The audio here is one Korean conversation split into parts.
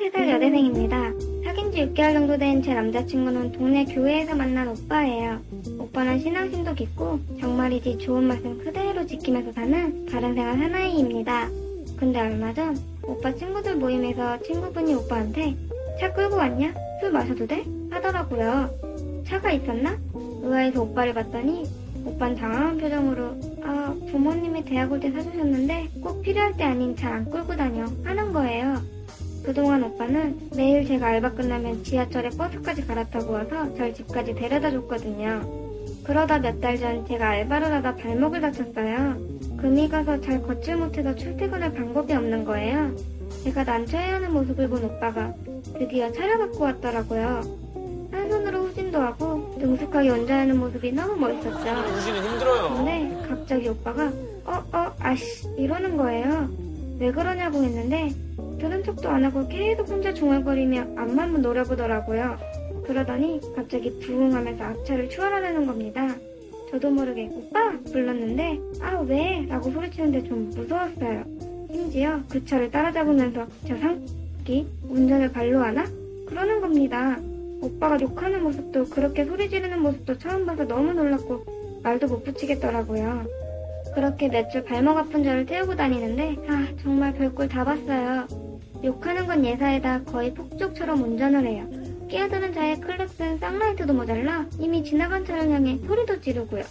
23살 여대생입니다. 사귄 지 6개월 정도 된 제 남자친구는 동네 교회에서 만난 오빠예요. 오빠는 신앙심도 깊고 정말이지 좋은 말씀 그대로 지키면서 사는 바른 생활 사나이입니다. 근데 얼마 전 오빠 친구들 모임에서 친구분이 오빠한테 차 끌고 왔냐? 술 마셔도 돼? 하더라고요. 차가 있었나? 의아해서 오빠를 봤더니 오빤 당황한 표정으로 아 부모님이 대학 올 때 사주셨는데 꼭 필요할 때 아닌 잘 안 끌고 다녀 하는 거예요. 그동안 오빠는 매일 제가 알바 끝나면 지하철에 버스까지 갈아타고 와서 절 집까지 데려다 줬거든요. 그러다 몇 달 전 제가 알바를 하다 발목을 다쳤어요. 금이 가서 잘 걷질 못해서 출퇴근할 방법이 없는 거예요. 제가 난처해하는 모습을 본 오빠가 드디어 차려 갖고 왔더라고요. 한 손으로 후진도 하고 능숙하게 운전하는 모습이 너무 멋있었죠. 우지는 힘들어요. 근데 갑자기 오빠가 어, 어, 아씨 이러는 거예요. 왜 그러냐고 했는데 들은 척도 안 하고 계속 혼자 중얼거리며 앞만 노려보더라고요. 그러더니 갑자기 부응하면서 앞차를 추월하려는 겁니다. 저도 모르게 오빠 불렀는데 아 왜? 라고 소리치는데 좀 무서웠어요. 심지어 그 차를 따라잡으면서 저 상기 운전을 발로 하나? 그러는 겁니다. 오빠가 욕하는 모습도 그렇게 소리 지르는 모습도 처음 봐서 너무 놀랐고 말도 못 붙이겠더라고요. 그렇게 몇 주 발목 아픈 저를 태우고 다니는데 아 정말 별꼴 다 봤어요. 욕하는 건 예사에다 거의 폭죽처럼 운전을 해요. 끼어드는 자의 클락슨 쌍라이트도 모자라 이미 지나간 차를 향해 소리도 지르고요.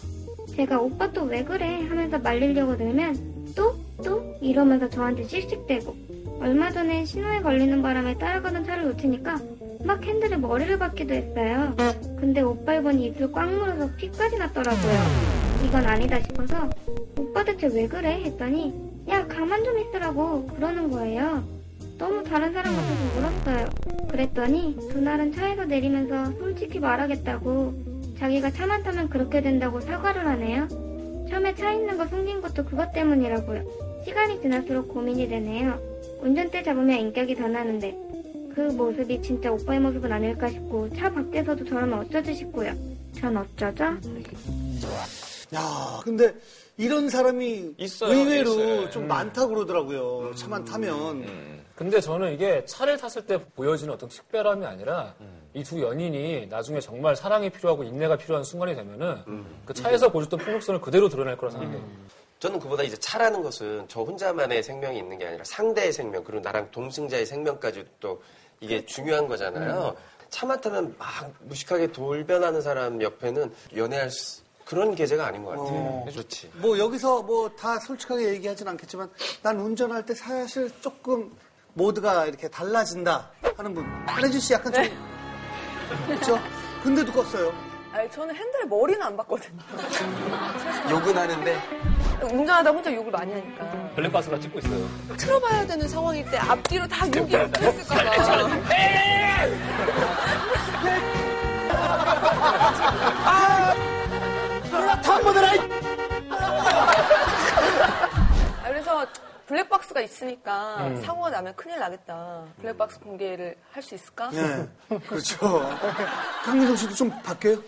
제가 오빠 또 왜 그래 하면서 말리려고 들면 또? 또? 이러면서 저한테 씩씩대고 얼마 전에 신호에 걸리는 바람에 따라가던 차를 놓치니까 막 핸들에 머리를 박기도 했어요. 근데 오빠를 보니 입술 꽉 물어서 피까지 났더라고요. 이건 아니다 싶어서 오빠 대체 왜 그래? 했더니 야 가만 좀 있으라고 그러는 거예요. 너무 다른 사람 같아서 물었어요. 그랬더니 그날은 차에서 내리면서 솔직히 말하겠다고 자기가 차만 타면 그렇게 된다고 사과를 하네요. 처음에 차 있는 거 숨긴 것도 그것 때문이라고요. 시간이 지날수록 고민이 되네요. 운전대 잡으면 인격이 더 나는데 그 모습이 진짜 오빠의 모습은 아닐까 싶고 차 밖에서도 저러면 어쩌지 싶고요. 전 어쩌죠? 야, 근데 이런 사람이 있어요, 의외로 있어요. 좀 음. 많다고 그러더라고요. 차만 타면. 근데 저는 이게 차를 탔을 때 보여지는 어떤 특별함이 아니라 이두 연인이 나중에 정말 사랑이 필요하고 인내가 필요한 순간이 되면은 그 차에서 보여줬던 폭력성을 그대로 드러낼 거라 생각해요. 저는 그보다 이제 차라는 것은 저 혼자만의 생명이 있는 게 아니라 상대의 생명 그리고 나랑 동승자의 생명까지 또 이게 중요한 거잖아요. 차만 타면 막 무식하게 돌변하는 사람 옆에는 연애할 수- 그런 계제가 아닌 것 같아요. 그렇지. 뭐 여기서 뭐 다 솔직하게 얘기하진 않겠지만 난 운전할 때 사실 조금 모드가 이렇게 달라진다 하는 분. 한혜진 씨 약간 좀 그렇죠? 근데도 껐어요. 아니, 저는 핸들에 머리는 안 봤거든요. 욕은 하는데 운전하다 혼자 욕을 많이 하니까. 블랙박스가 찍고 있어요. 틀어봐야 되는 상황일 때 앞뒤로 다 욕이 했을까봐. 블랙박스가 있으니까 사고가 나면 큰일 나겠다. 블랙박스 공개를 할 수 있을까? 네. 그렇죠. 강민성 씨도 좀 바뀌어요?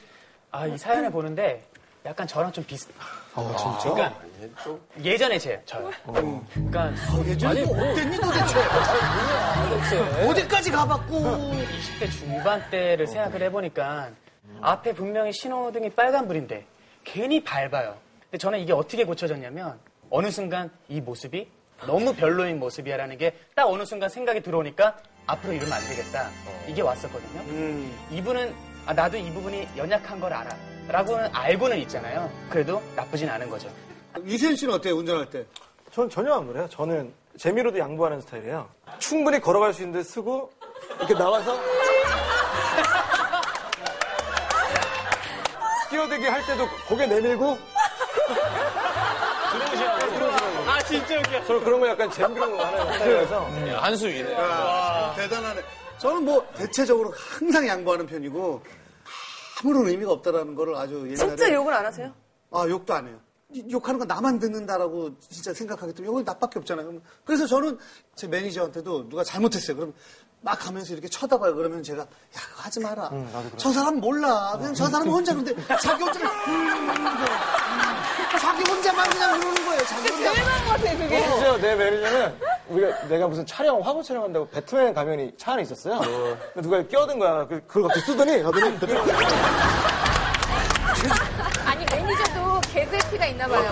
아, 이 사연을 보는데 약간 저랑 좀 비슷. 아, 진짜? 그러니까 예전에 제 저요. 그러니까 예전에 어땠니 도대체? 어디까지 가봤고. 20대 중반 때를 생각을 해보니까 앞에 분명히 신호등이 빨간불인데 괜히 밟아요. 근데 저는 이게 어떻게 고쳐졌냐면 어느 순간 이 모습이 너무 별로인 모습이야라는 게 딱 어느 순간 생각이 들어오니까 앞으로 이러면 안 되겠다. 이게 왔었거든요. 이분은 아, 나도 이 부분이 연약한 걸 알아. 라고는 알고는 있잖아요. 그래도 나쁘진 않은 거죠. 이세현 씨는 어때요, 운전할 때? 전 전혀 안 그래요. 저는 재미로도 양보하는 스타일이에요. 충분히 걸어갈 수 있는데 쓰고 이렇게 나와서 뛰어들기 할 때도 고개 내밀고 아 진짜 웃겨. 저는 그런 거 약간 재미로 하는 스타일이라서 한수위네. 아, 대단하네. 저는 뭐 대체적으로 항상 양보하는 편이고 아무런 의미가 없다라는 거를 아주 옛날에 진짜 욕을 안 하세요? 아 욕도 안 해요. 이- 욕하는 건 나만 듣는다라고 진짜 생각하기 때문에 욕은 나밖에 없잖아요. 그래서 저는 제 매니저한테도 누가 잘못했어요. 그럼 막 가면서 이렇게 쳐다봐요. 그러면 제가 야 그거 하지 마라. 저 사람 몰라. 그냥 저 사람은 혼자 근데 자기 혼자 자기 혼자만 그냥 그러는 거예요. 자기 혼자. 제일 나은 것 같아요, 그게. 심지어 내 매니저는 우리가 내가 무슨 촬영 화보 촬영한다고 배트맨 가면이 차 안에 있었어요. 근데 누가 끼어든 거야. 그- 그걸 갑자기 쓰더니 하더니 아니 매니저도 개그의 피가 있나 봐요.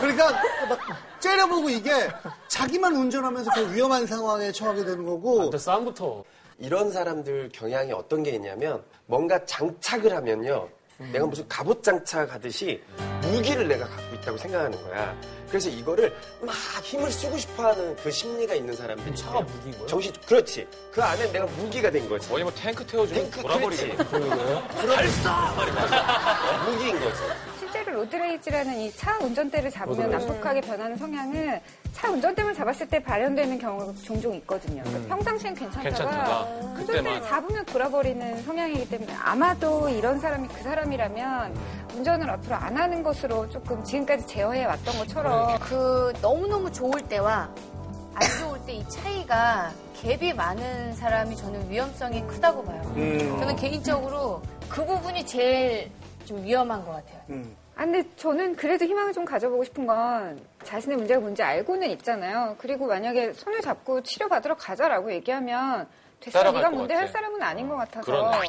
그러니까 막 째려보고 이게 자기만 운전하면서 그 위험한 상황에 처하게 되는 거고 근데 싸움부터. 이런 사람들 경향이 어떤 게 있냐면 뭔가 장착을 하면요. 내가 무슨 갑옷 장착하듯이 무기를 내가 갖고 있다고 생각하는 거야. 그래서 이거를 막 힘을 쓰고 싶어하는 그 심리가 있는 사람들이 차가 무기인 거야? 정신 그렇지. 그 안에 내가 무기가 된 거지. 어디 뭐 탱크 태워주면 탱크 돌아버리게. 그렇지. 발사 무기인 거지. 실제로 road rage라는 이 차 운전대를 잡으면 road rage. 난폭하게 변하는 성향은 차 운전대만 잡았을 때 발현되는 경우가 종종 있거든요. 그러니까 평상시엔 괜찮다가 괜찮다가 운전대를. 잡으면 돌아버리는 성향이기 때문에 아마도 이런 사람이 그 사람이라면 운전을 앞으로 안 하는 것으로 조금 지금까지 제어해 왔던 것처럼 그 너무너무 좋을 때와 안 좋을 때 이 차이가 갭이 많은 사람이 저는 위험성이 크다고 봐요. 저는 개인적으로 그 부분이 제일 좀 위험한 것 같아요. 아, 근데 저는 그래도 희망을 좀 가져보고 싶은 건 자신의 문제가 뭔지 알고는 있잖아요. 그리고 만약에 손을 잡고 치료받으러 가자라고 얘기하면 됐어, 네가 것 뭔데. 할 사람은 아닌 것 같아서 그러네.